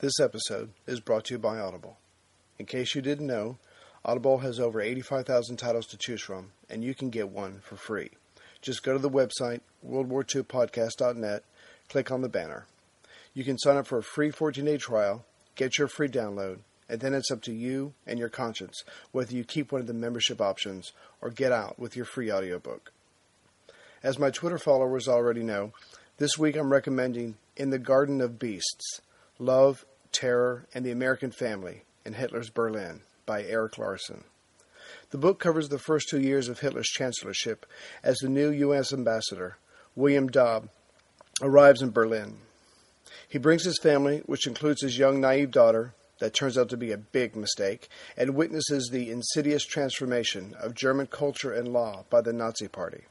This episode is brought to you by Audible. In case you didn't know, Audible has over 85,000 titles to choose from, and you can get one for free. Just go to the website, worldwar2podcast.net, click on the banner. You can sign up for a free 14 day trial, get your free download, and then it's up to you and your conscience whether you keep one of the membership options or get out with your free audiobook. As my Twitter followers already know, this week I'm recommending In the Garden of Beasts Love, Terror, and the American Family in Hitler's Berlin by Erik Larson. The book covers the first two years of Hitler's chancellorship as the new U.S. ambassador, William Dodd, arrives in Berlin. He brings his family, which includes his young naive daughter, that turns out to be a big mistake, and witnesses the insidious transformation of German culture and law by the Nazi Party.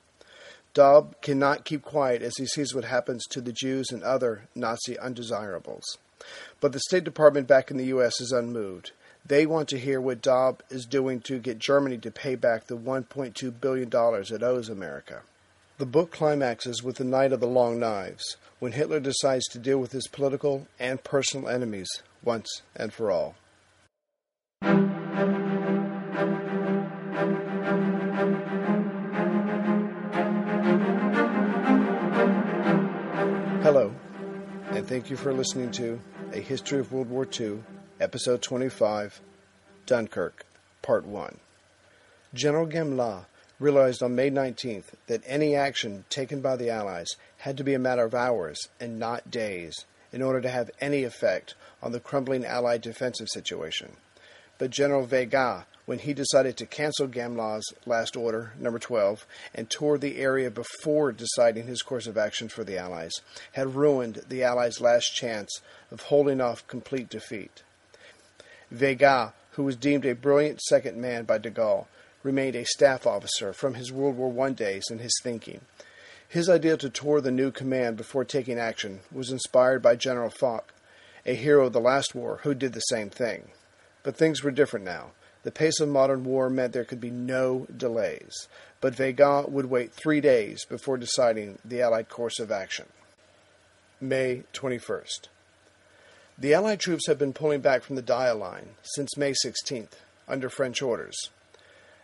Dodd cannot keep quiet as he sees what happens to the Jews and other Nazi undesirables. But the State Department back in the U.S. is unmoved. They want to hear what Dodd is doing to get Germany to pay back the $1.2 billion it owes America. The book climaxes with the Night of the Long Knives, when Hitler decides to deal with his political and personal enemies once and for all. Thank you for listening to A History of World War II, Episode 25, Dunkirk, Part 1. General Gamelin realized on May 19th that any action taken by the Allies had to be a matter of hours and not days in order to have any effect on the crumbling Allied defensive situation. But General Weygand when he decided to cancel Gamelin's last order, number 12, and tour the area before deciding his course of action for the Allies, had ruined the Allies' last chance of holding off complete defeat. Weygand, who was deemed a brilliant second man by de Gaulle, remained a staff officer from his World War I days in his thinking. His idea to tour the new command before taking action was inspired by General Foch, a hero of the last war who did the same thing. But things were different now. The pace of modern war meant there could be no delays, but Weygand would wait three days before deciding the Allied course of action. May 21st. The Allied troops have been pulling back from the Dyle Line since May 16th, under French orders.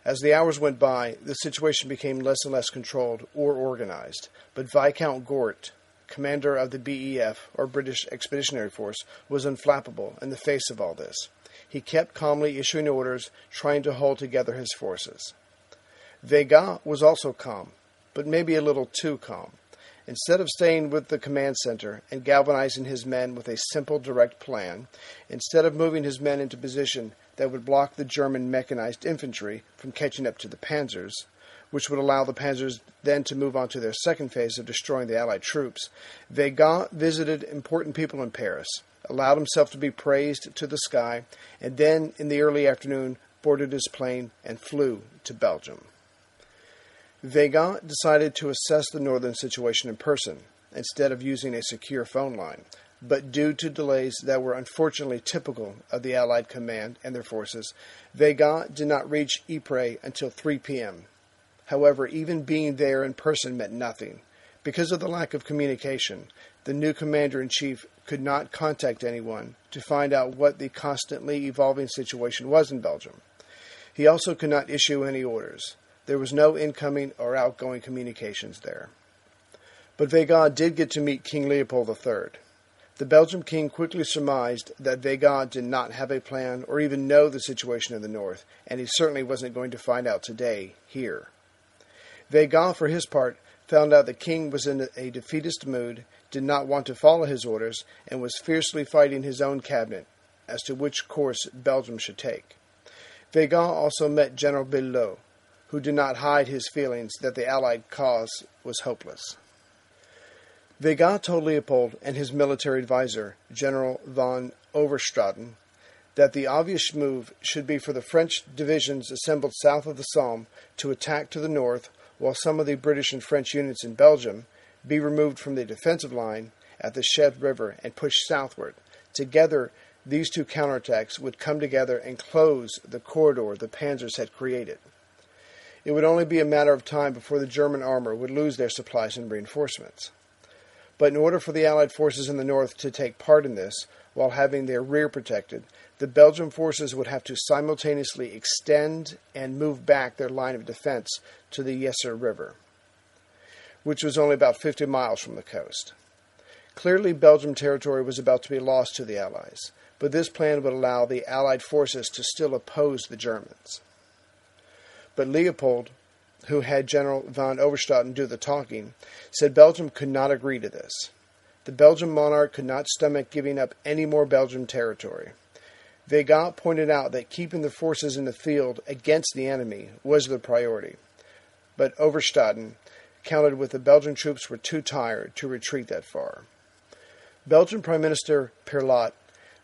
As the hours went by, the situation became less and less controlled or organized, but Viscount Gort, commander of the BEF, or British Expeditionary Force, was unflappable in the face of all this he kept calmly issuing orders, trying to hold together his forces. Weygand was also calm, but maybe a little too calm. Instead of staying with the command center and galvanizing his men with a simple, direct plan, instead of moving his men into position that would block the German mechanized infantry from catching up to the panzers, which would allow the panzers then to move on to their second phase of destroying the Allied troops, Weygand visited important people in Paris allowed himself to be praised to the sky, and then in the early afternoon boarded his plane and flew to Belgium. Weygand decided to assess the northern situation in person instead of using a secure phone line, but due to delays that were unfortunately typical of the Allied command and their forces, Weygand did not reach Ypres until 3 p.m. However, even being there in person meant nothing. Because of the lack of communication, the new commander in chief could not contact anyone to find out what the constantly evolving situation was in Belgium. He also could not issue any orders. There was no incoming or outgoing communications there. But Weygand did get to meet King Leopold III. The Belgian king quickly surmised that Weygand did not have a plan or even know the situation in the north, and he certainly wasn't going to find out today, here. Weygand, for his part, found out the king was in a defeatist mood, did not want to follow his orders, and was fiercely fighting his own cabinet as to which course Belgium should take. Weygand also met General Billotte, who did not hide his feelings that the Allied cause was hopeless. Weygand told Leopold and his military adviser, General von Overstraeten, that the obvious move should be for the French divisions assembled south of the Somme to attack to the north while some of the British and French units in Belgium be removed from the defensive line at the Scheldt River and pushed southward. Together, these two counterattacks would come together and close the corridor the panzers had created. It would only be a matter of time before the German armor would lose their supplies and reinforcements. But in order for the Allied forces in the north to take part in this, while having their rear protected, the Belgian forces would have to simultaneously extend and move back their line of defense to the Yser River, which was only about 50 miles from the coast. Clearly, Belgian territory was about to be lost to the Allies, but this plan would allow the Allied forces to still oppose the Germans. But Leopold, who had General von Overstraeten do the talking, said Belgium could not agree to this. The Belgian monarch could not stomach giving up any more Belgian territory. Weygand pointed out that keeping the forces in the field against the enemy was the priority, but Overstraeten counted with the Belgian troops were too tired to retreat that far. Belgian Prime Minister Pierlot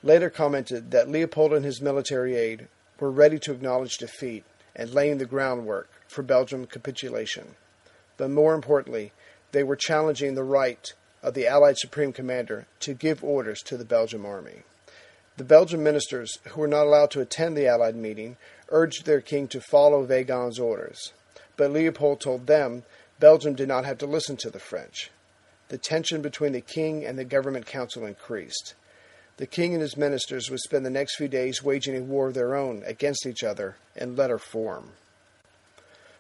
later commented that Leopold and his military aide were ready to acknowledge defeat and laying the groundwork for Belgian capitulation. But more importantly, they were challenging the right of the Allied Supreme Commander to give orders to the Belgian army. The Belgian ministers, who were not allowed to attend the Allied meeting, urged their king to follow Weygand's orders. But Leopold told them Belgium did not have to listen to the French. The tension between the king and the government council increased. The king and his ministers would spend the next few days waging a war of their own against each other in letter form.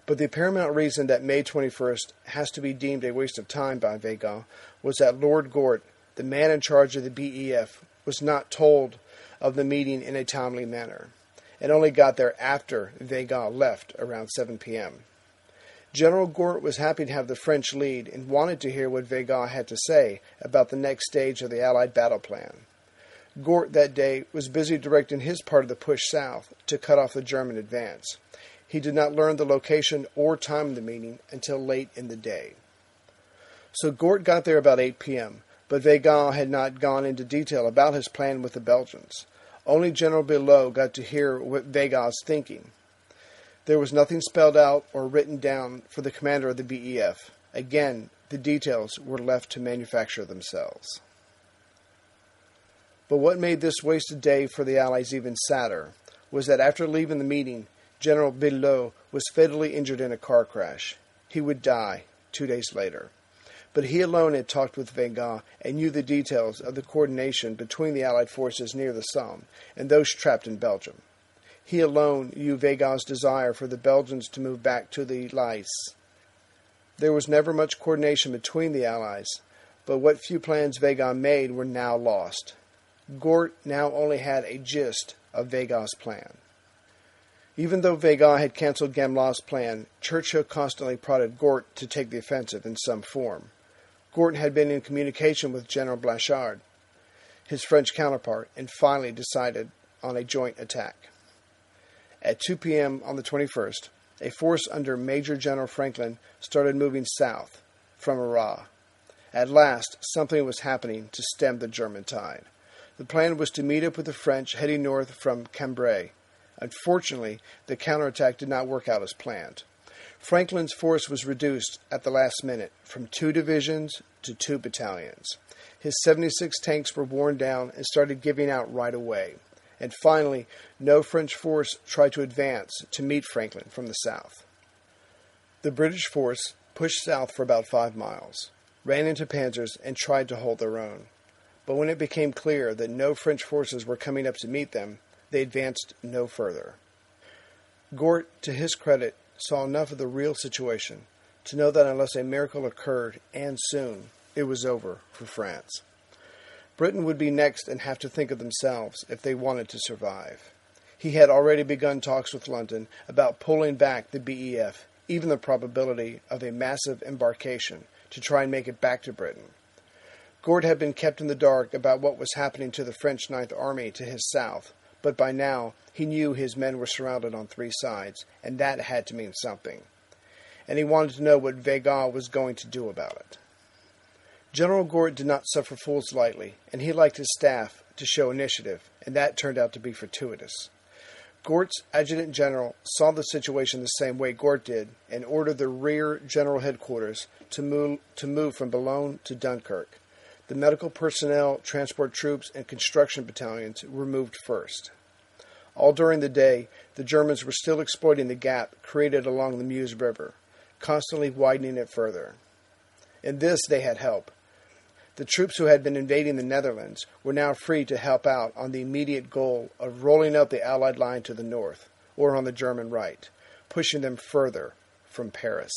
But the paramount reason that May 21st has to be deemed a waste of time by Weygand was that Lord Gort, the man in charge of the BEF, was not told of the meeting in a timely manner, and only got there after Weygand left around 7 p.m. General Gort was happy to have the French lead and wanted to hear what Weygand had to say about the next stage of the Allied battle plan. Gort that day was busy directing his part of the push south to cut off the German advance. He did not learn the location or time of the meeting until late in the day. So Gort got there about 8 p.m., but Weygand had not gone into detail about his plan with the Belgians. Only General Billotte got to hear what Weygand's thinking. There was nothing spelled out or written down for the commander of the BEF. Again, the details were left to manufacture themselves. But what made this wasted day for the Allies even sadder was that after leaving the meeting, General Billotte was fatally injured in a car crash. He would die two days later. But he alone had talked with Weygand and knew the details of the coordination between the Allied forces near the Somme and those trapped in Belgium. He alone knew Weygand's desire for the Belgians to move back to the Lys. There was never much coordination between the Allies, but what few plans Weygand made were now lost. Gort now only had a gist of Weygand's plan. Even though Weygand had cancelled Gamelin plan, Churchill constantly prodded Gort to take the offensive in some form. Gort had been in communication with General Blanchard, his French counterpart, and finally decided on a joint attack. At 2 p.m. on the 21st, a force under Major General Franklyn started moving south from Arras. At last, something was happening to stem the German tide. The plan was to meet up with the French heading north from Cambrai Unfortunately, the counterattack did not work out as planned. Franklyn's force was reduced at the last minute from two divisions to two battalions. His 76 tanks were worn down and started giving out right away. And finally, no French force tried to advance to meet Franklyn from the south. The British force pushed south for about five miles, ran into panzers, and tried to hold their own. But when it became clear that no French forces were coming up to meet them, they advanced no further. Gort, to his credit, saw enough of the real situation to know that unless a miracle occurred, and soon, it was over for France. Britain would be next and have to think of themselves if they wanted to survive. He had already begun talks with London about pulling back the BEF, even the probability of a massive embarkation to try and make it back to Britain. Gort had been kept in the dark about what was happening to the French Ninth Army to his south, but by now he knew his men were surrounded on three sides, and that had to mean something. And he wanted to know what Weygand was going to do about it. General Gort did not suffer fools lightly, and he liked his staff to show initiative, and that turned out to be fortuitous. Gort's adjutant general saw the situation the same way Gort did and ordered the rear general headquarters to move, to move from Boulogne to Dunkirk. The medical personnel, transport troops, and construction battalions were moved first. All during the day, the Germans were still exploiting the gap created along the Meuse River, constantly widening it further. In this, they had help. The troops who had been invading the Netherlands were now free to help out on the immediate goal of rolling up the Allied line to the north, or on the German right, pushing them further from Paris.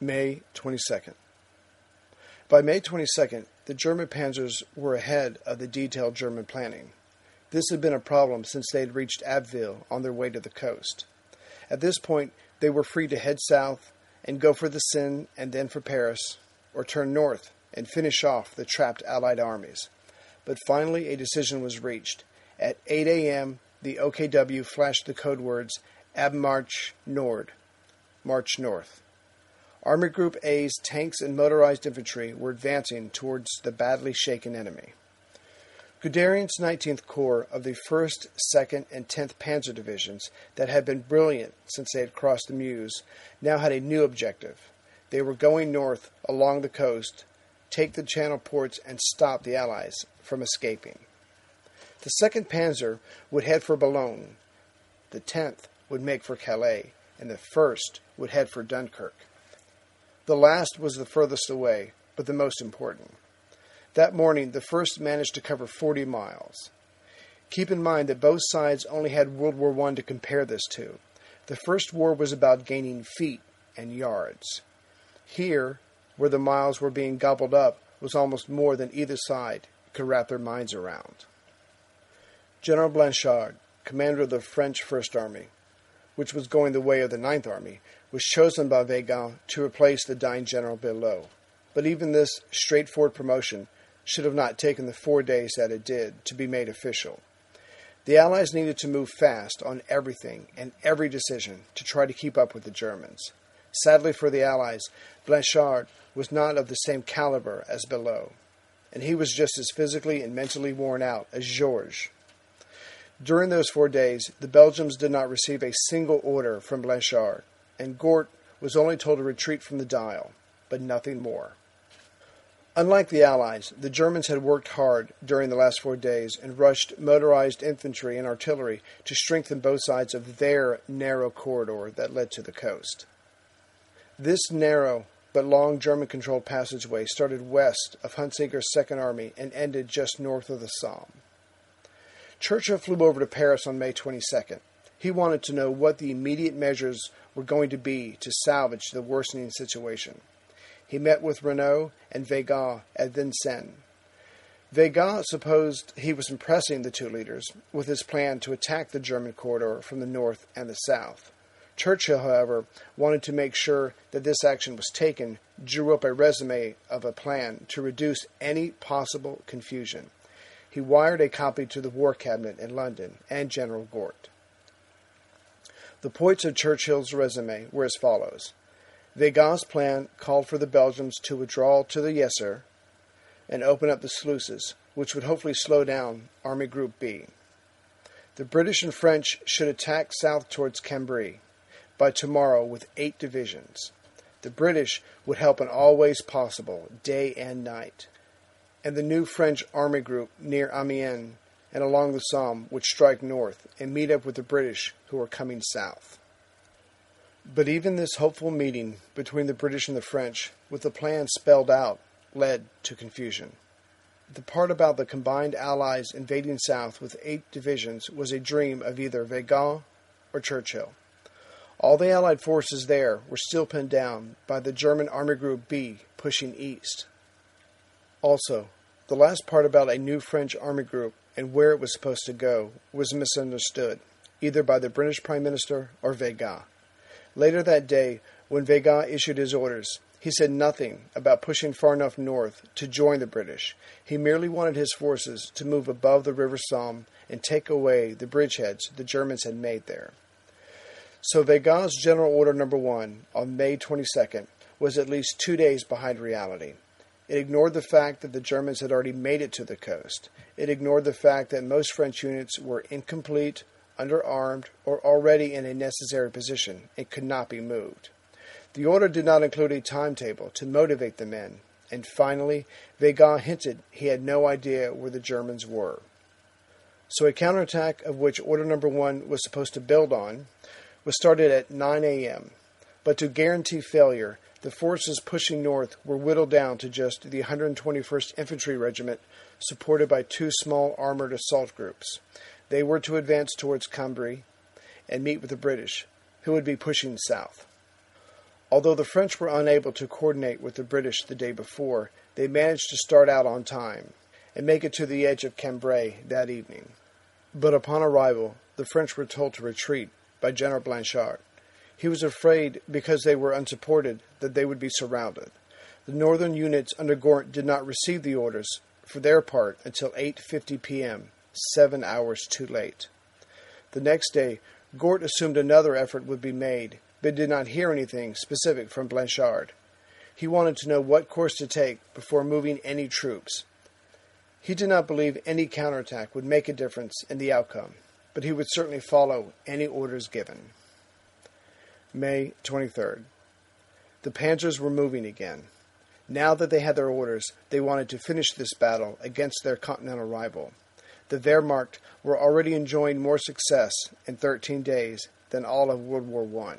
May 22nd. By May 22nd, the German panzers were ahead of the detailed German planning. This had been a problem since they had reached Abbeville on their way to the coast. At this point, they were free to head south and go for the Seine and then for Paris, or turn north and finish off the trapped Allied armies. But finally, a decision was reached. At 8 a.m., the OKW flashed the code words Abmarsch Nord, March North. Army Group A's tanks and motorized infantry were advancing towards the badly shaken enemy. Guderian's 19th Corps of the 1st, 2nd, and 10th Panzer Divisions, that had been brilliant since they had crossed the Meuse, now had a new objective. They were going north along the coast, take the Channel ports, and stop the Allies from escaping. The 2nd Panzer would head for Boulogne, the 10th would make for Calais, and the 1st would head for Dunkirk. The last was the furthest away, but the most important. That morning, the first managed to cover 40 miles. Keep in mind that both sides only had World War I to compare this to. The First War was about gaining feet and yards. Here, where the miles were being gobbled up, was almost more than either side could wrap their minds around. General Blanchard, commander of the French First Army, which was going the way of the Ninth Army, was chosen by Weygand to replace the dying General Billotte. But even this straightforward promotion should have not taken the four days that it did to be made official. The Allies needed to move fast on everything and every decision to try to keep up with the Germans. Sadly for the Allies, Blanchard was not of the same caliber as Billotte, and he was just as physically and mentally worn out as Georges. During those four days, the Belgians did not receive a single order from Blanchard, and Gort was only told to retreat from the Dyle, but nothing more. Unlike the Allies, the Germans had worked hard during the last four days and rushed motorized infantry and artillery to strengthen both sides of their narrow corridor that led to the coast. This narrow but long German controlled passageway started west of Huntziger's Second Army and ended just north of the Somme. Churchill flew over to Paris on May 22nd. He wanted to know what the immediate measures were going to be to salvage the worsening situation. He met with Reynaud and Weygand at Vincennes. Weygand supposed he was impressing the two leaders with his plan to attack the German corridor from the north and the south. Churchill, however, wanted to make sure that this action was taken, drew up a resume of a plan to reduce any possible confusion. He wired a copy to the War Cabinet in London and General Gort. The points of Churchill's resume were as follows. Weygand's plan called for the Belgians to withdraw to the Yser and open up the sluices, which would hopefully slow down Army Group B. The British and French should attack south towards Cambrai by tomorrow with eight divisions. The British would help in all ways possible, day and night. And the new French army group near Amiens and along the Somme would strike north and meet up with the British who were coming south. But even this hopeful meeting between the British and the French, with the plan spelled out, led to confusion. The part about the combined Allies invading south with eight divisions was a dream of either Weygand or Churchill. All the Allied forces there were still pinned down by the German Army Group B pushing east. Also, the last part about a new French army group and where it was supposed to go was misunderstood, either by the British Prime Minister or Weygand. Later that day, when Weygand issued his orders, he said nothing about pushing far enough north to join the British. He merely wanted his forces to move above the River Somme and take away the bridgeheads the Germans had made there. So Weygand's General Order Number 1 on May 22nd was at least two days behind reality. It ignored the fact that the Germans had already made it to the coast. It ignored the fact that most French units were incomplete underarmed, or already in a necessary position, and could not be moved. The order did not include a timetable to motivate the men, and finally, Weygand hinted he had no idea where the Germans were. So a counterattack of which Order Number One was supposed to build on was started at 9 a.m. But to guarantee failure, the forces pushing north were whittled down to just the 121st Infantry Regiment, supported by two small armored assault groups. They were to advance towards Cambrai and meet with the British, who would be pushing south. Although the French were unable to coordinate with the British the day before, they managed to start out on time and make it to the edge of Cambrai that evening. But upon arrival, the French were told to retreat by General Blanchard. He was afraid because they were unsupported that they would be surrounded. The northern units under Gort did not receive the orders for their part until 8:50 p.m., 7 hours too late. The next day, Gort assumed another effort would be made, but did not hear anything specific from Blanchard. He wanted to know what course to take before moving any troops. He did not believe any counterattack would make a difference in the outcome, but he would certainly follow any orders given. May 23rd. The panzers were moving again. Now that they had their orders, they wanted to finish this battle against their continental rival. The Wehrmacht were already enjoying more success in 13 days than all of World War I.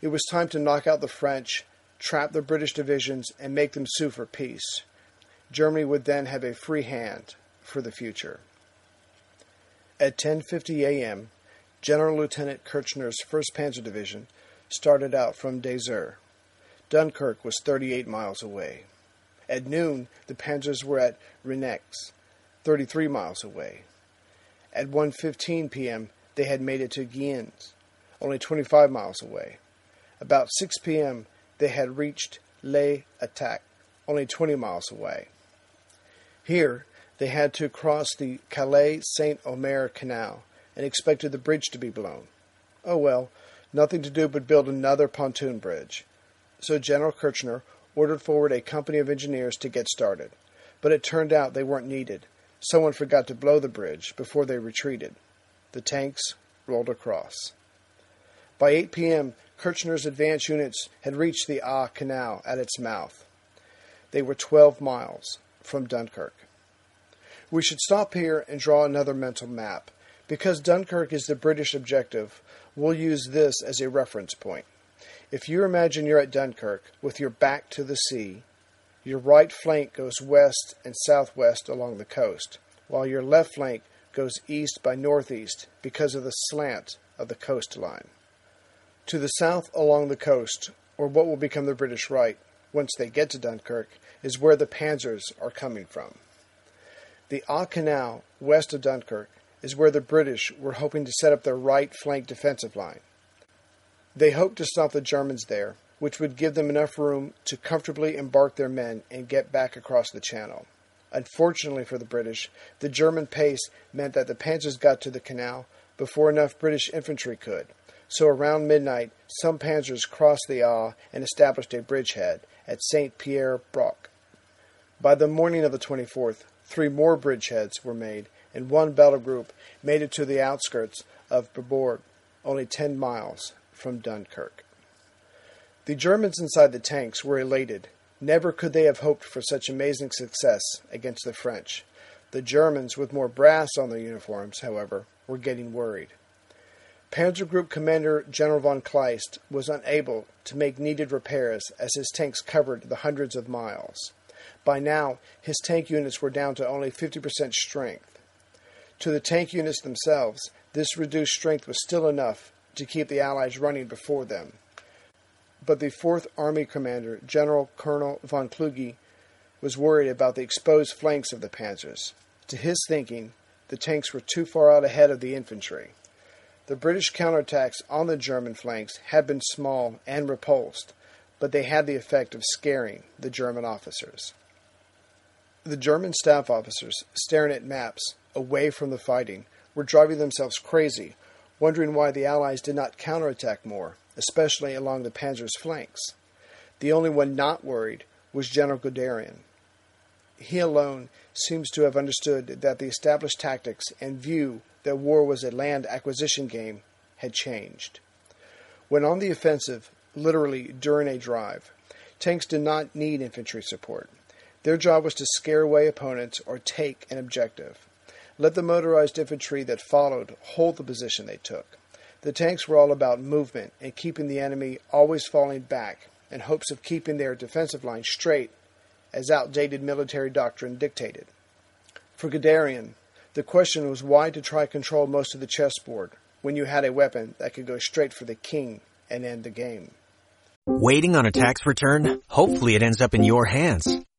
It was time to knock out the French, trap the British divisions, and make them sue for peace. Germany would then have a free hand for the future. At 10:50 a.m., General Lieutenant Kirchner's 1st Panzer Division started out from Dezert. Dunkirk was 38 miles away. At noon, the panzers were at Reinex, 33 miles away. At 1:15 p.m., they had made it to Gien,s only 25 miles away. About 6 p.m., they had reached Les Attaques, only 20 miles away. Here, they had to cross the Calais Saint Omer Canal and expected the bridge to be blown. Oh well, nothing to do but build another pontoon bridge. So General Kirchner ordered forward a company of engineers to get started. But it turned out they weren't needed. Someone forgot to blow the bridge before they retreated. The tanks rolled across. By 8 p.m., Kirchner's advance units had reached the Ah Canal at its mouth. They were 12 miles from Dunkirk. We should stop here and draw another mental map. Because Dunkirk is the British objective, we'll use this as a reference point. If you imagine you're at Dunkirk with your back to the sea, your right flank goes west and southwest along the coast, while your left flank goes east by northeast because of the slant of the coastline. To the south along the coast, or what will become the British right once they get to Dunkirk, is where the panzers are coming from. The Ah Canal, west of Dunkirk, is where the British were hoping to set up their right flank defensive line. They hoped to stop the Germans there, which would give them enough room to comfortably embark their men and get back across the channel. Unfortunately for the British, the German pace meant that the panzers got to the canal before enough British infantry could. So around midnight, some panzers crossed the Ah and established a bridgehead at Saint Pierre Brouck. By the morning of the 24th, three more bridgeheads were made and one battle group made it to the outskirts of Bourbourg, only 10 miles from Dunkirk. The Germans inside the tanks were elated. Never could they have hoped for such amazing success against the French. The Germans, with more brass on their uniforms, however, were getting worried. Panzer Group Commander General von Kleist was unable to make needed repairs as his tanks covered the hundreds of miles. By now, his tank units were down to only 50% strength. To the tank units themselves, this reduced strength was still enough to keep the Allies running before them. But the 4th Army commander, General Colonel von Kluge, was worried about the exposed flanks of the panzers. To his thinking, the tanks were too far out ahead of the infantry. The British counterattacks on the German flanks had been small and repulsed, but they had the effect of scaring the German officers. The German staff officers, staring at maps, away from the fighting, were driving themselves crazy, wondering why the Allies did not counterattack more, especially along the panzer's flanks. The only one not worried was General Guderian. He alone seems to have understood that the established tactics and view that war was a land acquisition game had changed. When on the offensive, literally during a drive, tanks did not need infantry support. Their job was to scare away opponents or take an objective. Let the motorized infantry that followed hold the position they took. The tanks were all about movement and keeping the enemy always falling back in hopes of keeping their defensive line straight as outdated military doctrine dictated. For Guderian, the question was why to try control most of the chessboard when you had a weapon that could go straight for the king and end the game. Waiting on a tax return? Hopefully it ends up in your hands.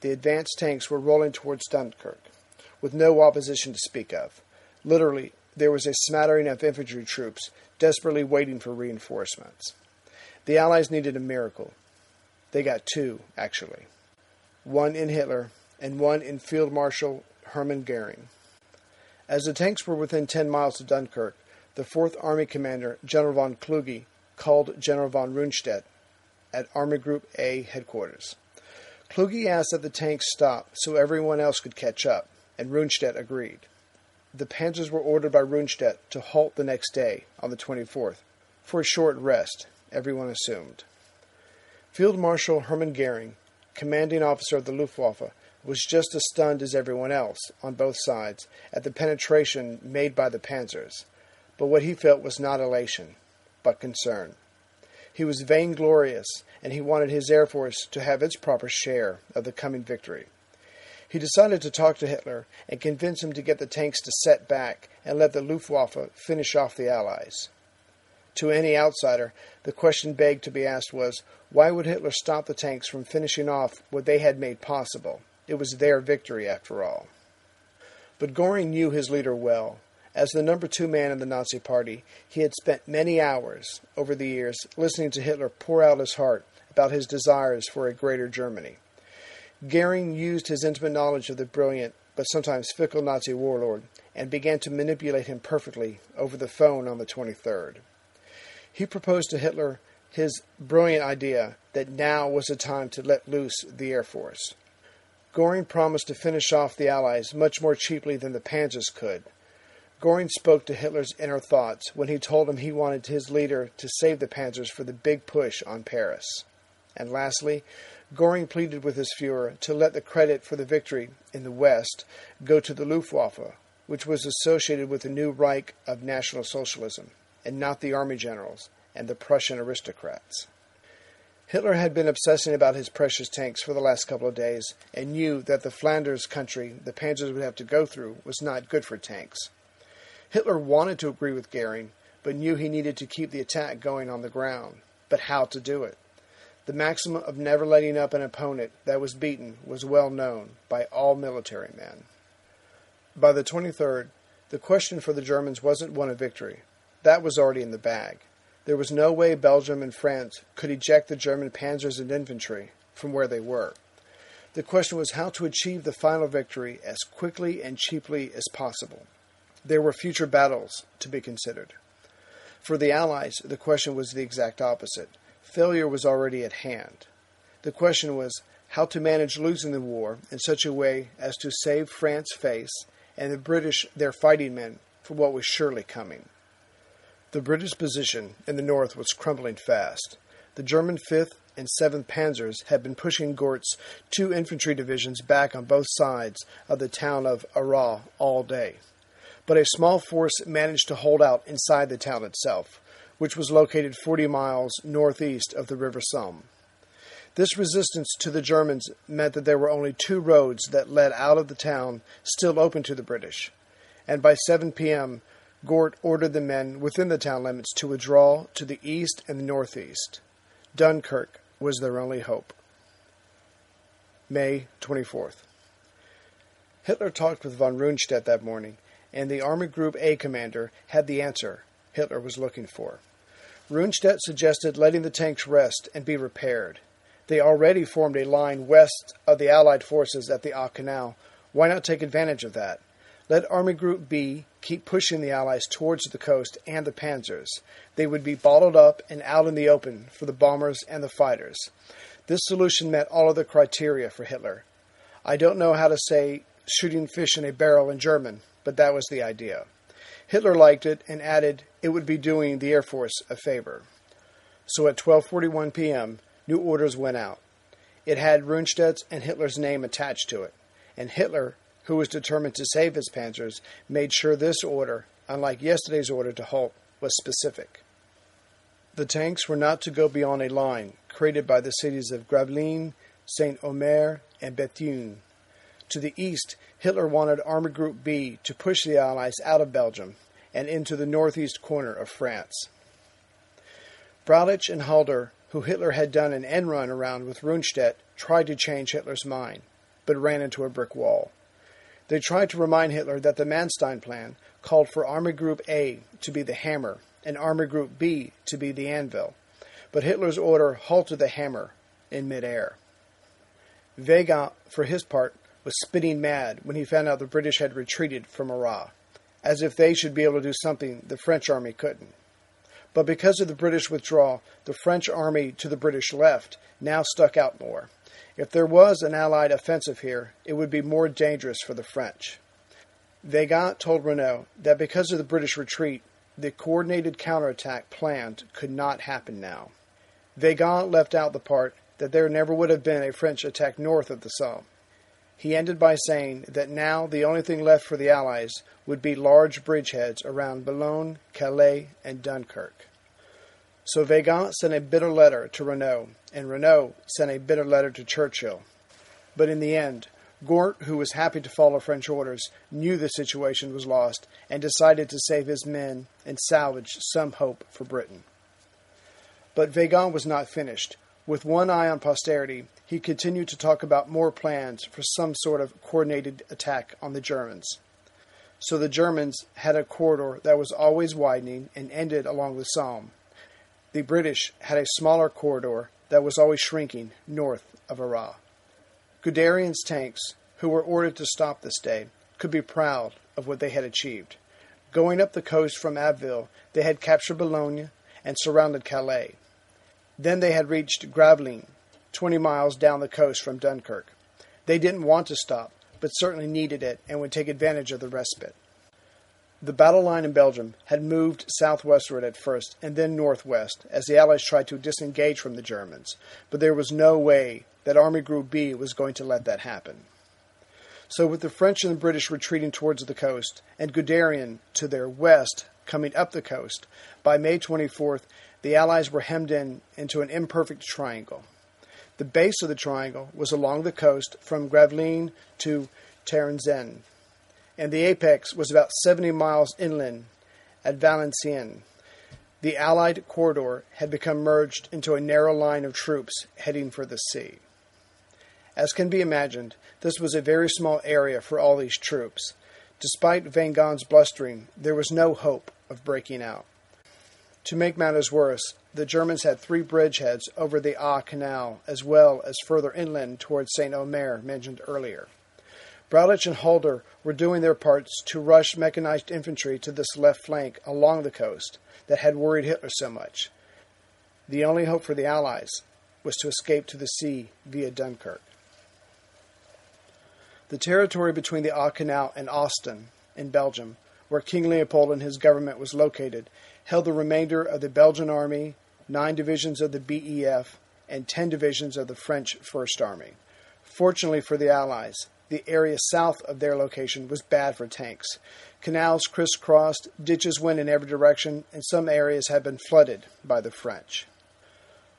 the advanced tanks were rolling towards Dunkirk, with no opposition to speak of. Literally, there was a smattering of infantry troops desperately waiting for reinforcements. The Allies needed a miracle. They got two, actually one in Hitler and one in Field Marshal Hermann Goering. As the tanks were within 10 miles of Dunkirk, the 4th Army commander, General von Kluge, called General von Rundstedt at Army Group A headquarters. Kluge asked that the tanks stop so everyone else could catch up, and Rundstedt agreed. The panzers were ordered by Rundstedt to halt the next day, on the 24th, for a short rest, everyone assumed. Field Marshal Hermann Goering, commanding officer of the Luftwaffe, was just as stunned as everyone else, on both sides, at the penetration made by the panzers, but what he felt was not elation, but concern. He was vainglorious, and he wanted his Air Force to have its proper share of the coming victory. He decided to talk to Hitler and convince him to get the tanks to set back and let the Luftwaffe finish off the Allies. To any outsider, the question begged to be asked was why would Hitler stop the tanks from finishing off what they had made possible? It was their victory, after all. But Goring knew his leader well. As the number two man in the Nazi Party, he had spent many hours over the years listening to Hitler pour out his heart about his desires for a greater Germany. Goering used his intimate knowledge of the brilliant but sometimes fickle Nazi warlord and began to manipulate him perfectly over the phone on the 23rd. He proposed to Hitler his brilliant idea that now was the time to let loose the Air Force. Goring promised to finish off the Allies much more cheaply than the Panzers could. Goring spoke to Hitler's inner thoughts when he told him he wanted his leader to save the Panzers for the big push on Paris. And lastly, Goring pleaded with his Fuhrer to let the credit for the victory in the West go to the Luftwaffe, which was associated with the new Reich of National Socialism, and not the army generals and the Prussian aristocrats. Hitler had been obsessing about his precious tanks for the last couple of days and knew that the Flanders country the panzers would have to go through was not good for tanks. Hitler wanted to agree with Goering, but knew he needed to keep the attack going on the ground. But how to do it? The maxim of never letting up an opponent that was beaten was well known by all military men. By the 23rd, the question for the Germans wasn't one of victory. That was already in the bag. There was no way Belgium and France could eject the German panzers and infantry from where they were. The question was how to achieve the final victory as quickly and cheaply as possible. There were future battles to be considered. For the Allies, the question was the exact opposite failure was already at hand. The question was how to manage losing the war in such a way as to save France's face and the British their fighting men for what was surely coming. The British position in the north was crumbling fast. The German 5th and 7th Panzers had been pushing Gort's two infantry divisions back on both sides of the town of Arras all day. But a small force managed to hold out inside the town itself, which was located 40 miles northeast of the River Somme. This resistance to the Germans meant that there were only two roads that led out of the town still open to the British, and by 7 p.m., Gort ordered the men within the town limits to withdraw to the east and the northeast. Dunkirk was their only hope. May 24th. Hitler talked with von Rundstedt that morning, and the Army Group A commander had the answer Hitler was looking for. Rundstedt suggested letting the tanks rest and be repaired. They already formed a line west of the Allied forces at the Aach Canal. Why not take advantage of that? Let Army Group B keep pushing the Allies towards the coast and the panzers. They would be bottled up and out in the open for the bombers and the fighters. This solution met all of the criteria for Hitler. I don't know how to say shooting fish in a barrel in German, but that was the idea. Hitler liked it and added it would be doing the Air Force a favor. So at 12:41 p.m., new orders went out. It had Rundstedt's and Hitler's name attached to it, and Hitler, who was determined to save his panzers, made sure this order, unlike yesterday's order to halt, was specific. The tanks were not to go beyond a line created by the cities of Gravelines, Saint Omer, and Bethune. To the east, Hitler wanted Army Group B to push the Allies out of Belgium and into the northeast corner of France. Brauchitsch and Halder, who Hitler had done an end run around with Rundstedt, tried to change Hitler's mind, but ran into a brick wall. They tried to remind Hitler that the Manstein Plan called for Army Group A to be the hammer and Army Group B to be the anvil, but Hitler's order halted the hammer in midair. Weygand, for his part, was spitting mad when he found out the British had retreated from Arras, as if they should be able to do something the French army couldn't. But because of the British withdrawal, the French army to the British left now stuck out more. If there was an Allied offensive here, it would be more dangerous for the French. Weygand told Reynaud that because of the British retreat, the coordinated counterattack planned could not happen now. Weygand left out the part that there never would have been a French attack north of the Somme. He ended by saying that now the only thing left for the Allies would be large bridgeheads around Boulogne, Calais, and Dunkirk. So Weygand sent a bitter letter to Reynaud, and Reynaud sent a bitter letter to Churchill. But in the end, Gort, who was happy to follow French orders, knew the situation was lost and decided to save his men and salvage some hope for Britain. But Weygand was not finished. With one eye on posterity, he continued to talk about more plans for some sort of coordinated attack on the Germans. So the Germans had a corridor that was always widening and ended along the Somme. The British had a smaller corridor that was always shrinking north of Arras. Guderian's tanks, who were ordered to stop this day, could be proud of what they had achieved. Going up the coast from Abbeville, they had captured Boulogne and surrounded Calais. Then they had reached Gravelines, 20 miles down the coast from Dunkirk. They didn't want to stop, but certainly needed it and would take advantage of the respite. The battle line in Belgium had moved southwestward at first and then northwest as the Allies tried to disengage from the Germans, but there was no way that Army Group B was going to let that happen. So, with the French and the British retreating towards the coast and Guderian to their west coming up the coast, by May 24th, the Allies were hemmed in into an imperfect triangle. The base of the triangle was along the coast from Gravelines to Terneuzen, and the apex was about 70 miles inland at Valenciennes. The Allied corridor had become merged into a narrow line of troops heading for the sea. As can be imagined, this was a very small area for all these troops. Despite Weygand's blustering, there was no hope of breaking out. To make matters worse, the Germans had three bridgeheads over the Ah Canal, as well as further inland towards St. Omer, mentioned earlier. Brauchitsch and Halder were doing their parts to rush mechanized infantry to this left flank along the coast that had worried Hitler so much. The only hope for the Allies was to escape to the sea via Dunkirk. The territory between the Ah Canal and Ostend in Belgium, where King Leopold and his government was located, held the remainder of the Belgian army, nine divisions of the BEF, and ten divisions of the French First Army. Fortunately for the Allies, the area south of their location was bad for tanks. Canals crisscrossed, ditches went in every direction, and some areas had been flooded by the French.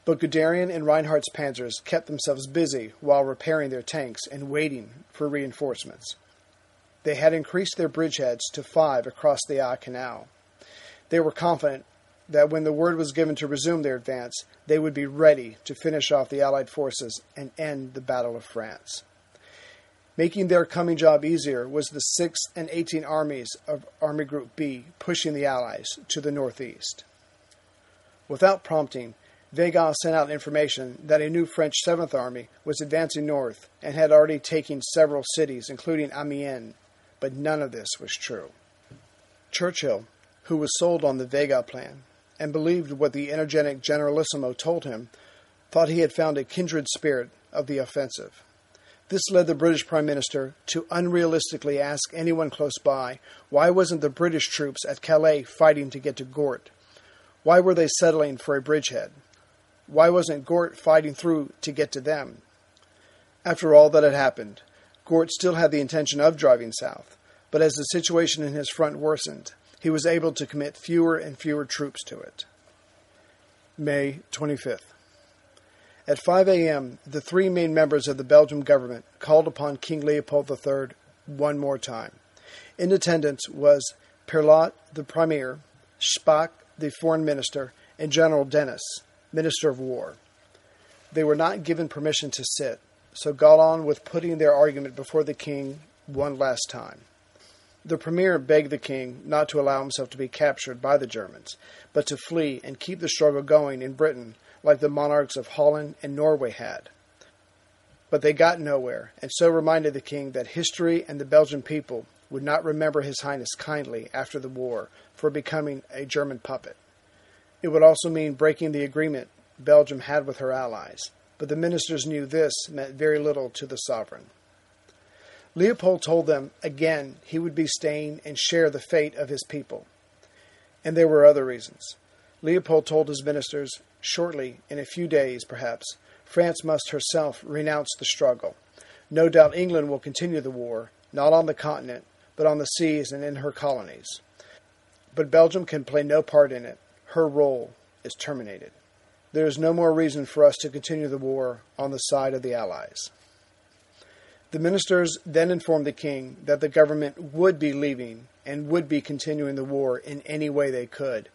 But Guderian and Reinhardt's panzers kept themselves busy while repairing their tanks and waiting for reinforcements. They had increased their bridgeheads to five across the Ah Canal. They were confident that when the word was given to resume their advance, they would be ready to finish off the Allied forces and end the Battle of France. Making their coming job easier was the 6th and 18th Armies of Army Group B pushing the Allies to the northeast. Without prompting, Weygand sent out information that a new French 7th Army was advancing north and had already taken several cities, including Amiens, but none of this was true. Churchill, who was sold on the Weygand plan and believed what the energetic Generalissimo told him, thought he had found a kindred spirit of the offensive. This led the British Prime Minister to unrealistically ask anyone close by why wasn't the British troops at Calais fighting to get to Gort? Why were they settling for a bridgehead? Why wasn't Gort fighting through to get to them? After all that had happened, Gort still had the intention of driving south, but as the situation in his front worsened, he was able to commit fewer and fewer troops to it. May 25th. At 5 a.m., the three main members of the Belgian government called upon King Leopold III one more time. In attendance was Pierlot, the premier, Spaak, the foreign minister, and General Denis, minister of war. They were not given permission to sit, so got on with putting their argument before the king one last time. The premier begged the king not to allow himself to be captured by the Germans, but to flee and keep the struggle going in Britain like the monarchs of Holland and Norway had. But they got nowhere, and so reminded the king that history and the Belgian people would not remember His Highness kindly after the war for becoming a German puppet. It would also mean breaking the agreement Belgium had with her allies, but the ministers knew this meant very little to the sovereign. Leopold told them again he would be staying and share the fate of his people. And there were other reasons. Leopold told his ministers Shortly, in a few days perhaps, France must herself renounce the struggle. No doubt England will continue the war, not on the continent, but on the seas and in her colonies. But Belgium can play no part in it. Her role is terminated. There is no more reason for us to continue the war on the side of the Allies. The ministers then informed the king that the government would be leaving and would be continuing the war in any way they could,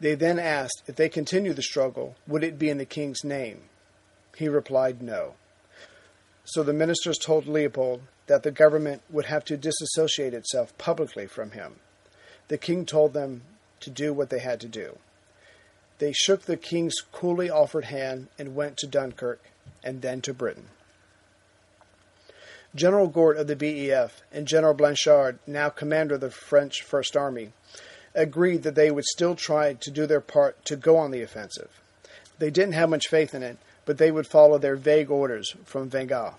they then asked if they continued the struggle, would it be in the king's name? He replied no. So the ministers told Leopold that the government would have to disassociate itself publicly from him. The king told them to do what they had to do. They shook the king's coolly offered hand and went to Dunkirk and then to Britain. General Gort of the BEF and General Blanchard, now commander of the French First Army, agreed that they would still try to do their part to go on the offensive. They didn't have much faith in it, but they would follow their vague orders from Weygand.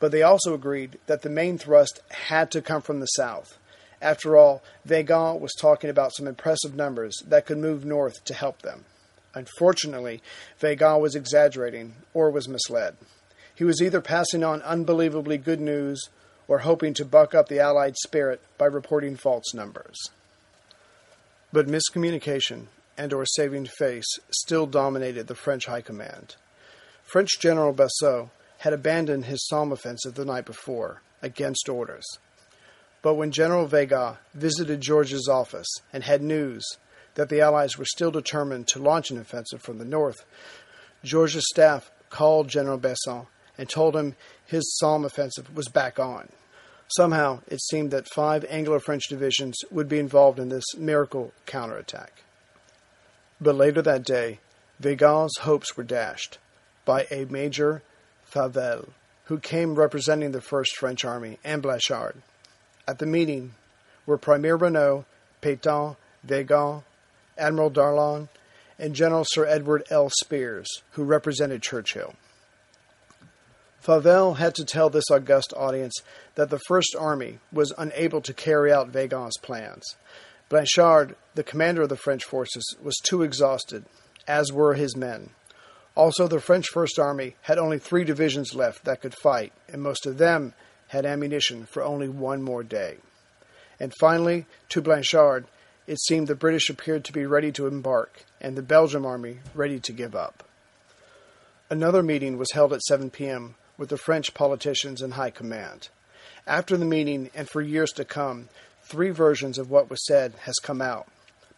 But they also agreed that the main thrust had to come from the south. After all, Weygand was talking about some impressive numbers that could move north to help them. Unfortunately, Weygand was exaggerating or was misled. He was either passing on unbelievably good news or hoping to buck up the Allied spirit by reporting false numbers. But miscommunication and or saving face still dominated the French high command. French General Besson had abandoned his Somme offensive the night before, against orders. But when General Weygand visited George's office and had news that the Allies were still determined to launch an offensive from the north, George's staff called General Besson and told him his Somme offensive was back on. Somehow, it seemed that five Anglo French divisions would be involved in this miracle counterattack. But later that day, Weygand's hopes were dashed by a Major Fauvel, who came representing the First French Army, and Blanchard. At the meeting were Premier Reynaud, Pétain, Weygand, Admiral Darlan, and General Sir Edward L. Spears, who represented Churchill. Fauvel had to tell this august audience that the First Army was unable to carry out Weygand's plans. Blanchard, the commander of the French forces, was too exhausted, as were his men. Also, the French First Army had only three divisions left that could fight, and most of them had ammunition for only one more day. And finally, to Blanchard, it seemed the British appeared to be ready to embark, and the Belgian army ready to give up. Another meeting was held at 7 p.m with the French politicians and high command. After the meeting, and for years to come, three versions of what was said has come out.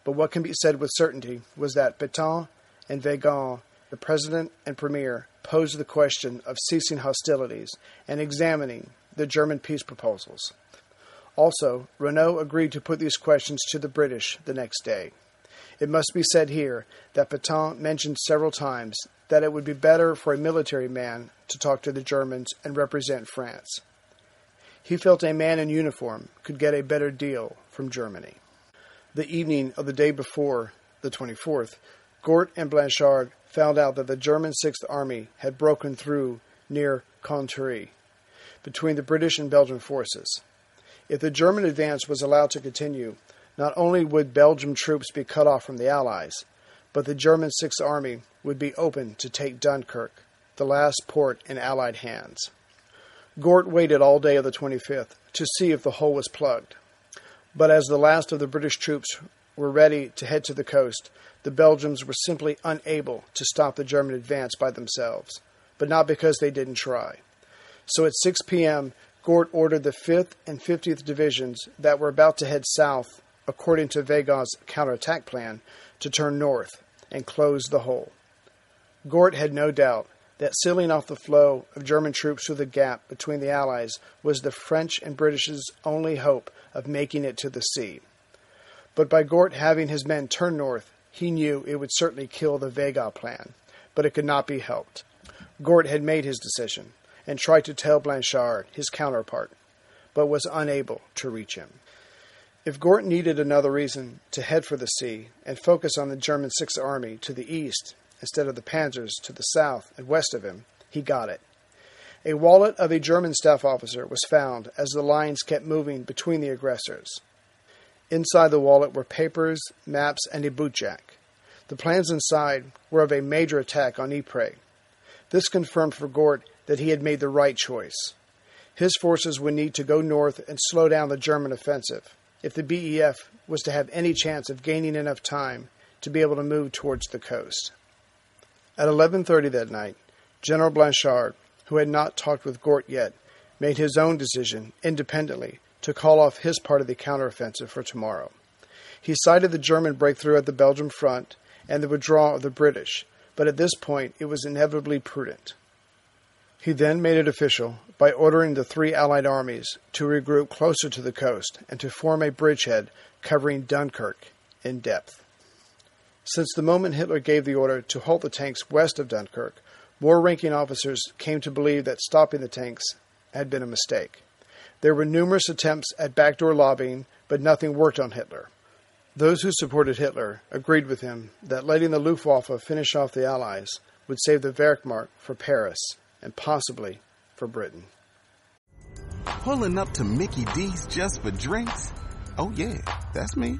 But what can be said with certainty was that Pétain and Weygand, the president and premier, posed the question of ceasing hostilities and examining the German peace proposals. Also, Reynaud agreed to put these questions to the British the next day. It must be said here that Pétain mentioned several times that it would be better for a military man to talk to the Germans and represent France. He felt a man in uniform could get a better deal from Germany. The evening of the day before, the 24th, Gort and Blanchard found out that the German Sixth Army had broken through near Courtrai, between the British and Belgian forces. If the German advance was allowed to continue, not only would Belgian troops be cut off from the Allies, but the German Sixth Army would be open to take Dunkirk, the last port in Allied hands. Gort waited all day of the 25th to see if the hole was plugged. But as the last of the British troops were ready to head to the coast, the Belgians were simply unable to stop the German advance by themselves, but not because they didn't try. So at 6 p.m., Gort ordered the 5th and 50th Divisions that were about to head south, according to Weygand's counterattack plan, to turn north and close the hole. Gort had no doubt that sealing off the flow of German troops through the gap between the Allies was the French and British's only hope of making it to the sea. But by Gort having his men turn north, he knew it would certainly kill the Weygand plan, but it could not be helped. Gort had made his decision, and tried to tell Blanchard, his counterpart, but was unable to reach him. If Gort needed another reason to head for the sea and focus on the German Sixth Army to the east instead of the panzers to the south and west of him, he got it. A wallet of a German staff officer was found as the lines kept moving between the aggressors. Inside the wallet were papers, maps, and a bootjack. The plans inside were of a major attack on Ypres. This confirmed for Gort that he had made the right choice. His forces would need to go north and slow down the German offensive if the BEF was to have any chance of gaining enough time to be able to move towards the coast. At 11:30 that night, General Blanchard, who had not talked with Gort yet, made his own decision independently to call off his part of the counteroffensive for tomorrow. He cited the German breakthrough at the Belgian front and the withdrawal of the British, but at this point it was inevitably prudent. He then made it official by ordering the three Allied armies to regroup closer to the coast and to form a bridgehead covering Dunkirk in depth. Since the moment Hitler gave the order to halt the tanks west of Dunkirk, more ranking officers came to believe that stopping the tanks had been a mistake. There were numerous attempts at backdoor lobbying, but nothing worked on Hitler. Those who supported Hitler agreed with him that letting the Luftwaffe finish off the Allies would save the Wehrmacht for Paris and possibly for Britain. Pulling up to Mickey D's just for drinks? Oh, yeah, that's me.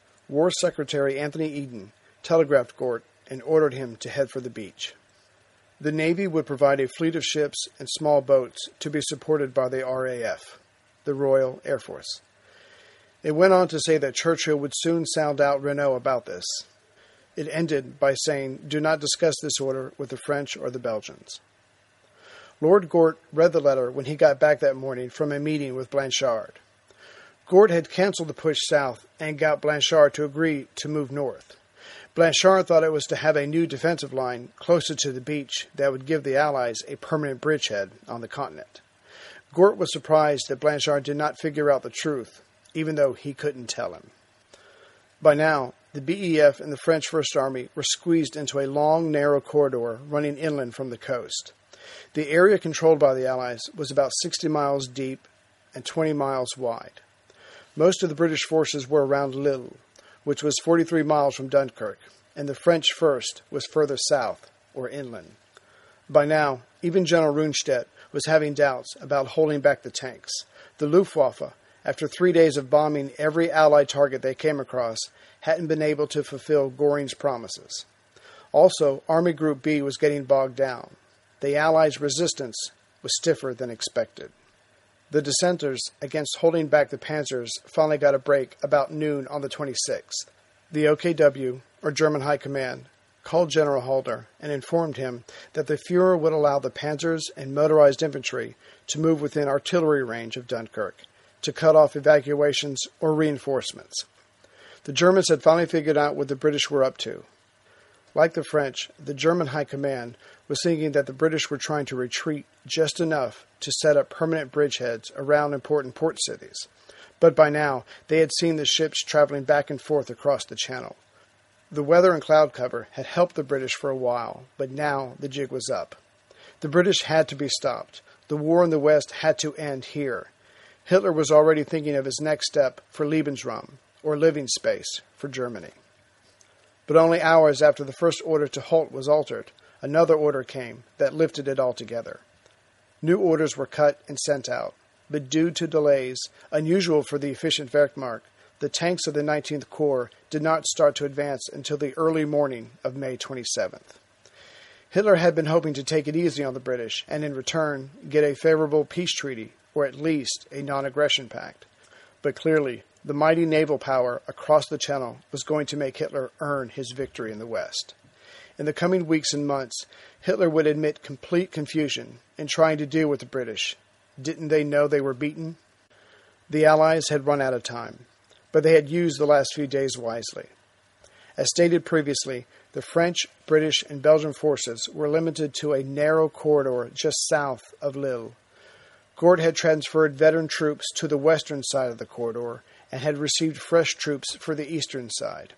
War Secretary Anthony Eden telegraphed Gort and ordered him to head for the beach. The Navy would provide a fleet of ships and small boats to be supported by the RAF, the Royal Air Force. It went on to say that Churchill would soon sound out Reynaud about this. It ended by saying, Do not discuss this order with the French or the Belgians. Lord Gort read the letter when he got back that morning from a meeting with Blanchard. Gort had canceled the push south and got Blanchard to agree to move north. Blanchard thought it was to have a new defensive line closer to the beach that would give the Allies a permanent bridgehead on the continent. Gort was surprised that Blanchard did not figure out the truth, even though he couldn't tell him. By now, the BEF and the French First Army were squeezed into a long, narrow corridor running inland from the coast. The area controlled by the Allies was about 60 miles deep and 20 miles wide. Most of the British forces were around Lille, which was 43 miles from Dunkirk, and the French first was further south, or inland. By now, even General Rundstedt was having doubts about holding back the tanks. The Luftwaffe, after three days of bombing every Allied target they came across, hadn't been able to fulfill Goring's promises. Also, Army Group B was getting bogged down. The Allies' resistance was stiffer than expected. The dissenters against holding back the panzers finally got a break about noon on the 26th. The OKW, or German High Command, called General Halder and informed him that the Fuhrer would allow the panzers and motorized infantry to move within artillery range of Dunkirk to cut off evacuations or reinforcements. The Germans had finally figured out what the British were up to. Like the French, the German High Command was thinking that the British were trying to retreat just enough to set up permanent bridgeheads around important port cities. But by now, they had seen the ships traveling back and forth across the channel. The weather and cloud cover had helped the British for a while, but now the jig was up. The British had to be stopped. The war in the West had to end here. Hitler was already thinking of his next step for Lebensraum, or living space, for Germany. But only hours after the first order to halt was altered, another order came that lifted it altogether. New orders were cut and sent out, but due to delays, unusual for the efficient Wehrmacht, the tanks of the 19th Corps did not start to advance until the early morning of May 27th. Hitler had been hoping to take it easy on the British and, in return, get a favorable peace treaty or at least a non aggression pact. But clearly, the mighty naval power across the Channel was going to make Hitler earn his victory in the West. In the coming weeks and months, Hitler would admit complete confusion in trying to deal with the British. Didn't they know they were beaten? The Allies had run out of time, but they had used the last few days wisely. As stated previously, the French, British, and Belgian forces were limited to a narrow corridor just south of Lille. Gort had transferred veteran troops to the western side of the corridor and had received fresh troops for the eastern side.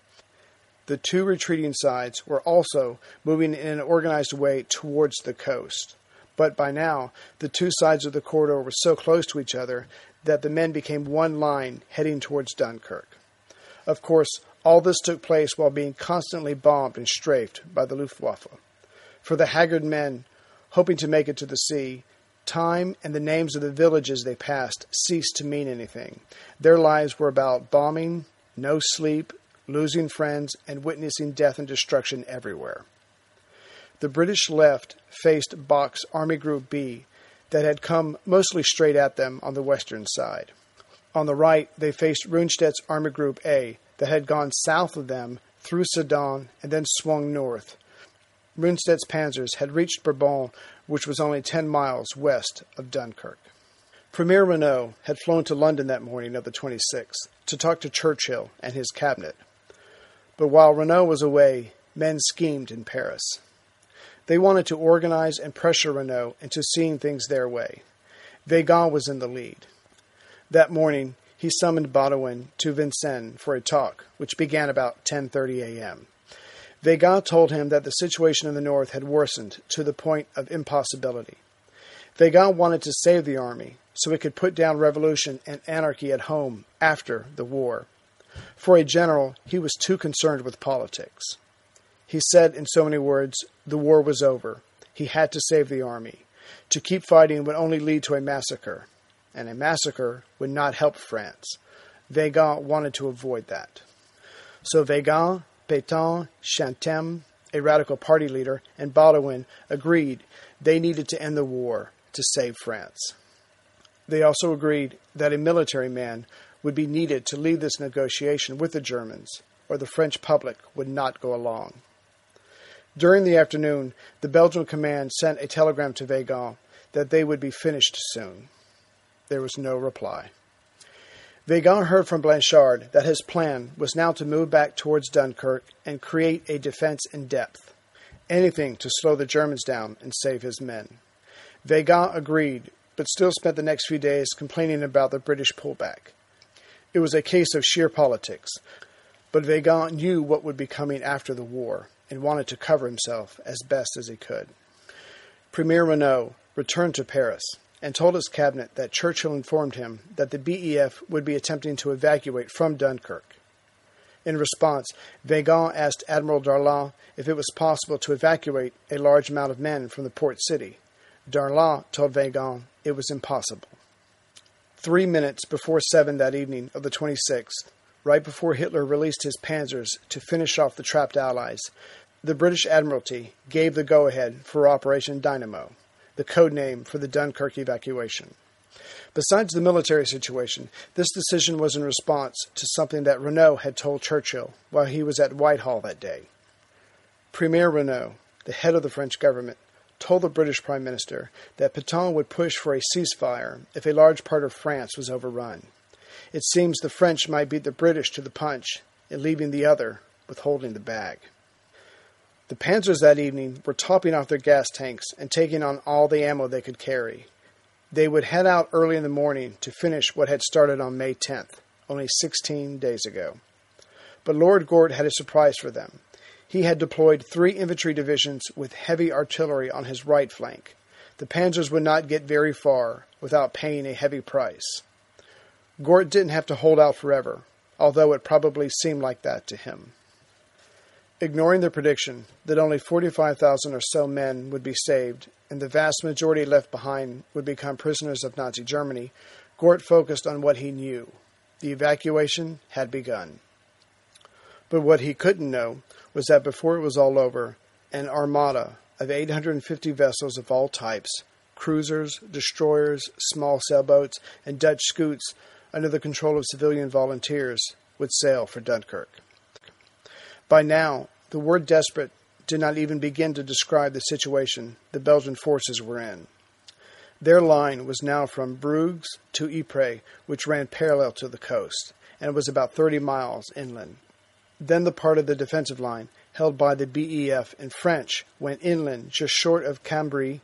The two retreating sides were also moving in an organized way towards the coast. But by now, the two sides of the corridor were so close to each other that the men became one line heading towards Dunkirk. Of course, all this took place while being constantly bombed and strafed by the Luftwaffe. For the haggard men hoping to make it to the sea, Time and the names of the villages they passed ceased to mean anything. Their lives were about bombing, no sleep, losing friends, and witnessing death and destruction everywhere. The British left faced Bock's Army Group B that had come mostly straight at them on the western side. On the right, they faced Rundstedt's Army Group A that had gone south of them through Sedan and then swung north. Rundstedt's panzers had reached Bourbourg which was only 10 miles west of Dunkirk. Premier Reynaud had flown to London that morning of the 26th to talk to Churchill and his cabinet. But while Reynaud was away, men schemed in Paris. They wanted to organize and pressure Reynaud into seeing things their way. Weygand was in the lead. That morning, he summoned Baudouin to Vincennes for a talk, which began about 10:30 a.m. Weygand told him that the situation in the north had worsened to the point of impossibility. Weygand wanted to save the army so it could put down revolution and anarchy at home after the war. For a general, he was too concerned with politics. He said in so many words, the war was over. He had to save the army. To keep fighting would only lead to a massacre, and a massacre would not help France. Weygand wanted to avoid that. So Weygand Pétain, Chautemps, a radical party leader, and Baudouin agreed they needed to end the war to save France. They also agreed that a military man would be needed to lead this negotiation with the Germans, or the French public would not go along. During the afternoon, the Belgian command sent a telegram to Weygand that they would be finished soon. There was no reply. Weygand heard from Blanchard that his plan was now to move back towards Dunkirk and create a defense in depth, anything to slow the Germans down and save his men. Weygand agreed, but still spent the next few days complaining about the British pullback. It was a case of sheer politics, but Weygand knew what would be coming after the war and wanted to cover himself as best as he could. Premier Reynaud returned to Paris and told his cabinet that Churchill informed him that the BEF would be attempting to evacuate from Dunkirk. In response, Weygand asked Admiral Darlan if it was possible to evacuate a large amount of men from the port city. Darlan told Weygand it was impossible. Three minutes before seven that evening of the 26th, right before Hitler released his panzers to finish off the trapped Allies, the British Admiralty gave the go ahead for Operation Dynamo the code name for the Dunkirk evacuation. Besides the military situation, this decision was in response to something that Reynaud had told Churchill while he was at Whitehall that day. Premier Reynaud, the head of the French government, told the British Prime Minister that Pétain would push for a ceasefire if a large part of France was overrun. It seems the French might beat the British to the punch in leaving the other withholding the bag. The panzers that evening were topping off their gas tanks and taking on all the ammo they could carry. They would head out early in the morning to finish what had started on May 10th, only 16 days ago. But Lord Gort had a surprise for them. He had deployed three infantry divisions with heavy artillery on his right flank. The panzers would not get very far without paying a heavy price. Gort didn't have to hold out forever, although it probably seemed like that to him. Ignoring the prediction that only 45,000 or so men would be saved and the vast majority left behind would become prisoners of Nazi Germany, Gort focused on what he knew. The evacuation had begun. But what he couldn't know was that before it was all over, an armada of 850 vessels of all types cruisers, destroyers, small sailboats, and Dutch scoots under the control of civilian volunteers would sail for Dunkirk. By now, the word desperate did not even begin to describe the situation the Belgian forces were in. Their line was now from Bruges to Ypres, which ran parallel to the coast, and was about 30 miles inland. Then the part of the defensive line held by the BEF and French went inland just short of Cambrai.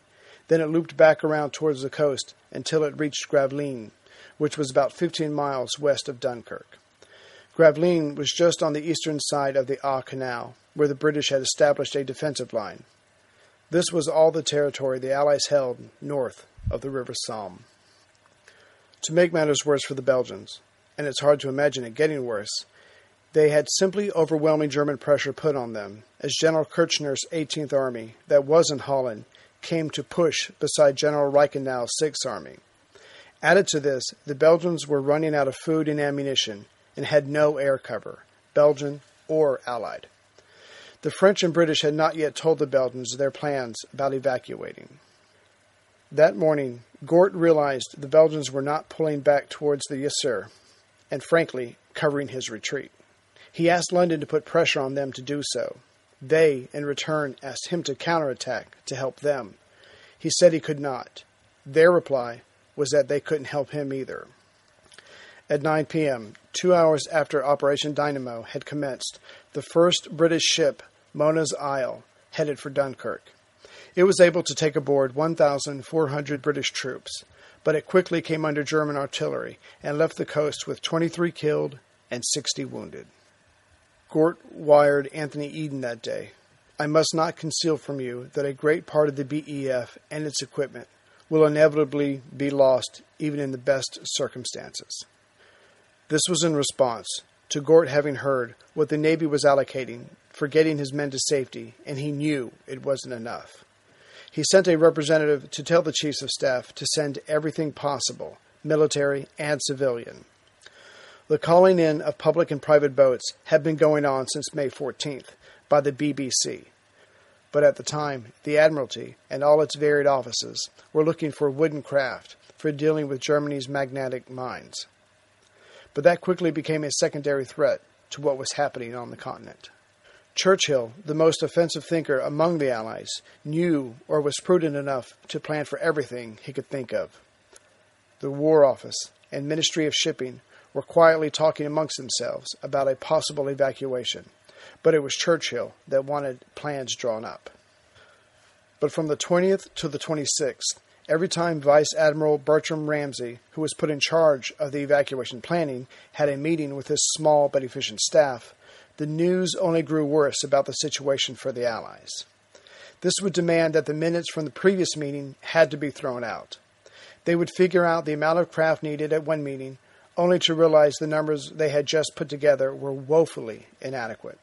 Then it looped back around towards the coast until it reached Gravelines, which was about 15 miles west of Dunkirk. Gravelines was just on the eastern side of the Aa Canal, where the British had established a defensive line. This was all the territory the Allies held north of the River Somme. To make matters worse for the Belgians, and it's hard to imagine it getting worse, they had simply overwhelming German pressure put on them as General Küchler's 18th Army, that was in Holland, came to push beside General Reichenau's 6th Army. Added to this, the Belgians were running out of food and ammunition and had no air cover, Belgian or Allied. The French and British had not yet told the Belgians their plans about evacuating. That morning, Gort realized the Belgians were not pulling back towards the Yser, and frankly, covering his retreat. He asked London to put pressure on them to do so. They, in return, asked him to counterattack to help them. He said he could not. Their reply was that they couldn't help him either. At 9 p.m., two hours after Operation Dynamo had commenced, the first British ship, Mona's Isle, headed for Dunkirk. It was able to take aboard 1,400 British troops, but it quickly came under German artillery and left the coast with 23 killed and 60 wounded. Gort wired Anthony Eden that day. I must not conceal from you that a great part of the BEF and its equipment will inevitably be lost even in the best circumstances. This was in response to Gort having heard what the Navy was allocating for getting his men to safety, and he knew it wasn't enough. He sent a representative to tell the chiefs of staff to send everything possible, military and civilian. The calling in of public and private boats had been going on since May 14th by the BBC. But at the time, the Admiralty and all its varied offices were looking for wooden craft for dealing with Germany's magnetic mines but that quickly became a secondary threat to what was happening on the continent. Churchill, the most offensive thinker among the Allies, knew or was prudent enough to plan for everything he could think of. The War Office and Ministry of Shipping were quietly talking amongst themselves about a possible evacuation, but it was Churchill that wanted plans drawn up. But from the 20th to the 26th, Every time Vice Admiral Bertram Ramsay, who was put in charge of the evacuation planning, had a meeting with his small but efficient staff, the news only grew worse about the situation for the Allies. This would demand that the minutes from the previous meeting had to be thrown out. They would figure out the amount of craft needed at one meeting, only to realize the numbers they had just put together were woefully inadequate.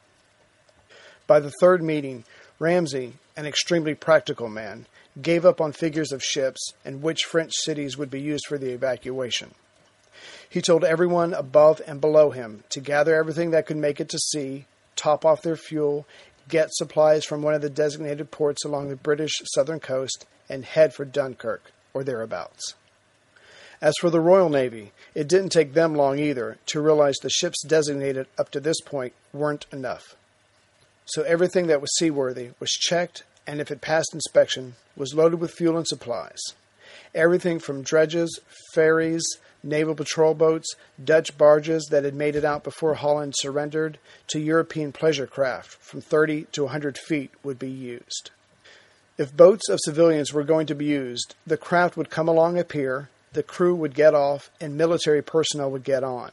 By the third meeting, Ramsay, an extremely practical man, gave up on figures of ships and which French cities would be used for the evacuation. He told everyone above and below him to gather everything that could make it to sea, top off their fuel, get supplies from one of the designated ports along the British southern coast, and head for Dunkirk or thereabouts. As for the Royal Navy, it didn't take them long either to realize the ships designated up to this point weren't enough. So everything that was seaworthy was checked and if it passed inspection, was loaded with fuel and supplies. Everything from dredges, ferries, naval patrol boats, Dutch barges that had made it out before Holland surrendered, to European pleasure craft from 30 to 100 feet would be used. If boats of civilians were going to be used, the craft would come along a pier, the crew would get off, and military personnel would get on.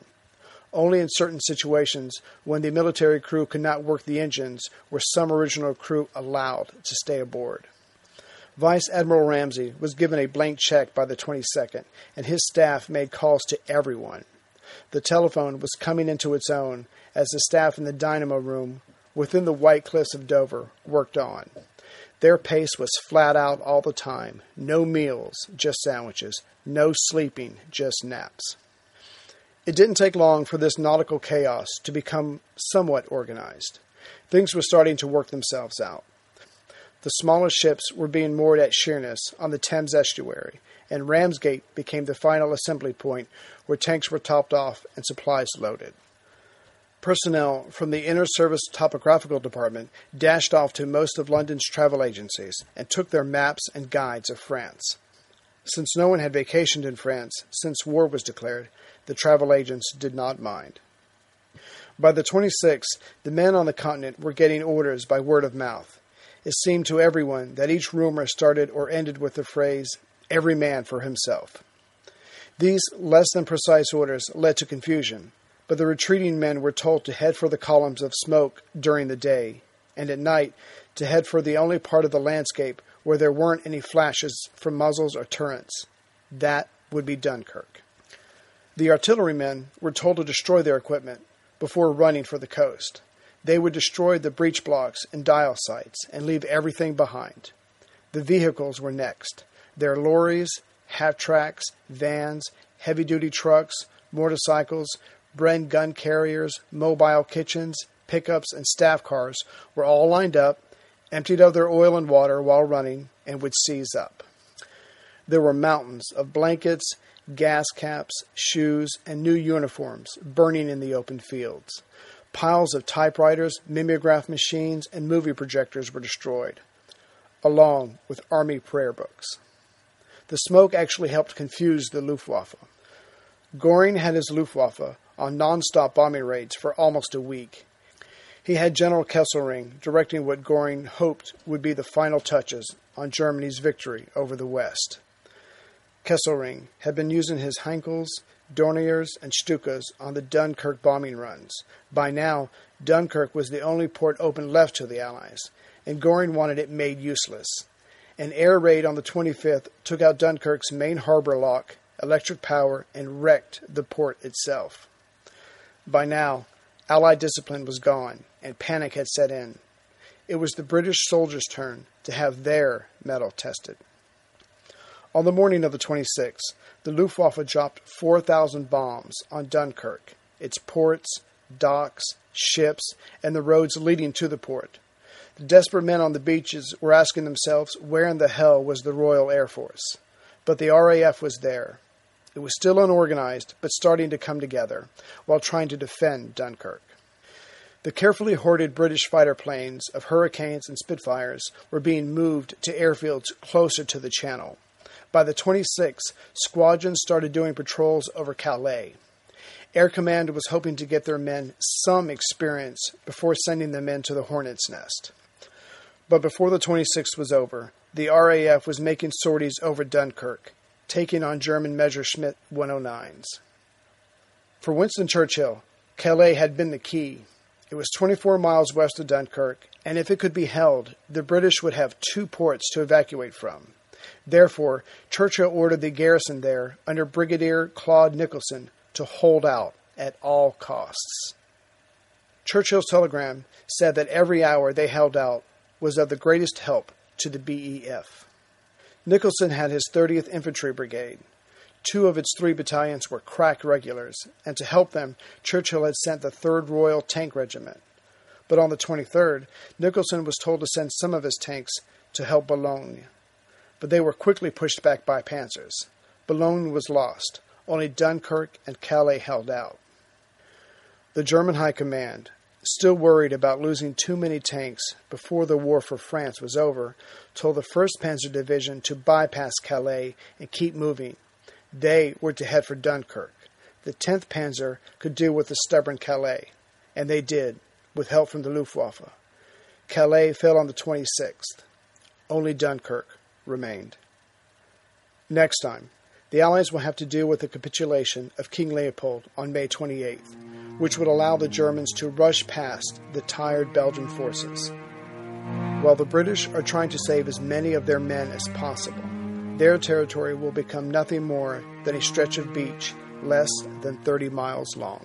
Only in certain situations, when the military crew could not work the engines, were some original crew allowed to stay aboard. Vice Admiral Ramsay was given a blank check by the 22nd, and his staff made calls to everyone. The telephone was coming into its own as the staff in the dynamo room within the White Cliffs of Dover worked on. Their pace was flat out all the time no meals, just sandwiches, no sleeping, just naps. It didn't take long for this nautical chaos to become somewhat organized. Things were starting to work themselves out. The smaller ships were being moored at Sheerness on the Thames estuary, and Ramsgate became the final assembly point where tanks were topped off and supplies loaded. Personnel from the Inter Service Topographical Department dashed off to most of London's travel agencies and took their maps and guides of France. Since no one had vacationed in France since war was declared, the travel agents did not mind. By the 26th, the men on the continent were getting orders by word of mouth. It seemed to everyone that each rumor started or ended with the phrase, every man for himself. These less than precise orders led to confusion, but the retreating men were told to head for the columns of smoke during the day, and at night to head for the only part of the landscape where there weren't any flashes from muzzles or turrets. That would be Dunkirk. The artillerymen were told to destroy their equipment before running for the coast. They would destroy the breech blocks and dial sights and leave everything behind. The vehicles were next. Their lorries, half tracks, vans, heavy duty trucks, motorcycles, Bren gun carriers, mobile kitchens, pickups, and staff cars were all lined up, emptied of their oil and water while running, and would seize up. There were mountains of blankets, gas caps, shoes, and new uniforms burning in the open fields. Piles of typewriters, mimeograph machines, and movie projectors were destroyed, along with army prayer books. The smoke actually helped confuse the Luftwaffe. Goring had his Luftwaffe on non-stop bombing raids for almost a week. He had General Kesselring directing what Goring hoped would be the final touches on Germany's victory over the West. Kesselring had been using his Heinkels, Dorniers, and Stukas on the Dunkirk bombing runs. By now, Dunkirk was the only port open left to the Allies, and Goring wanted it made useless. An air raid on the 25th took out Dunkirk's main harbor lock, electric power, and wrecked the port itself. By now, Allied discipline was gone, and panic had set in. It was the British soldiers' turn to have their mettle tested. On the morning of the 26th, the Luftwaffe dropped 4,000 bombs on Dunkirk, its ports, docks, ships, and the roads leading to the port. The desperate men on the beaches were asking themselves where in the hell was the Royal Air Force. But the RAF was there. It was still unorganized, but starting to come together, while trying to defend Dunkirk. The carefully hoarded British fighter planes of Hurricanes and Spitfires were being moved to airfields closer to the channel. By the 26th, squadrons started doing patrols over Calais. Air Command was hoping to get their men some experience before sending them into the Hornet's Nest. But before the 26th was over, the RAF was making sorties over Dunkirk, taking on German Messerschmitt 109s. For Winston Churchill, Calais had been the key. It was 24 miles west of Dunkirk, and if it could be held, the British would have two ports to evacuate from. Therefore, Churchill ordered the garrison there, under Brigadier Claude Nicholson, to hold out at all costs. Churchill's telegram said that every hour they held out was of the greatest help to the BEF. Nicholson had his 30th Infantry Brigade. Two of its three battalions were crack regulars, and to help them, Churchill had sent the 3rd Royal Tank Regiment. But on the 23rd, Nicholson was told to send some of his tanks to help Boulogne but they were quickly pushed back by panzers. Boulogne was lost. Only Dunkirk and Calais held out. The German High Command, still worried about losing too many tanks before the war for France was over, told the 1st Panzer Division to bypass Calais and keep moving. They were to head for Dunkirk. The 10th Panzer could do with the stubborn Calais, and they did, with help from the Luftwaffe. Calais fell on the 26th. Only Dunkirk remained. Next time, the Allies will have to deal with the capitulation of King Leopold on May 28th, which would allow the Germans to rush past the tired Belgian forces. While the British are trying to save as many of their men as possible, their territory will become nothing more than a stretch of beach less than 30 miles long.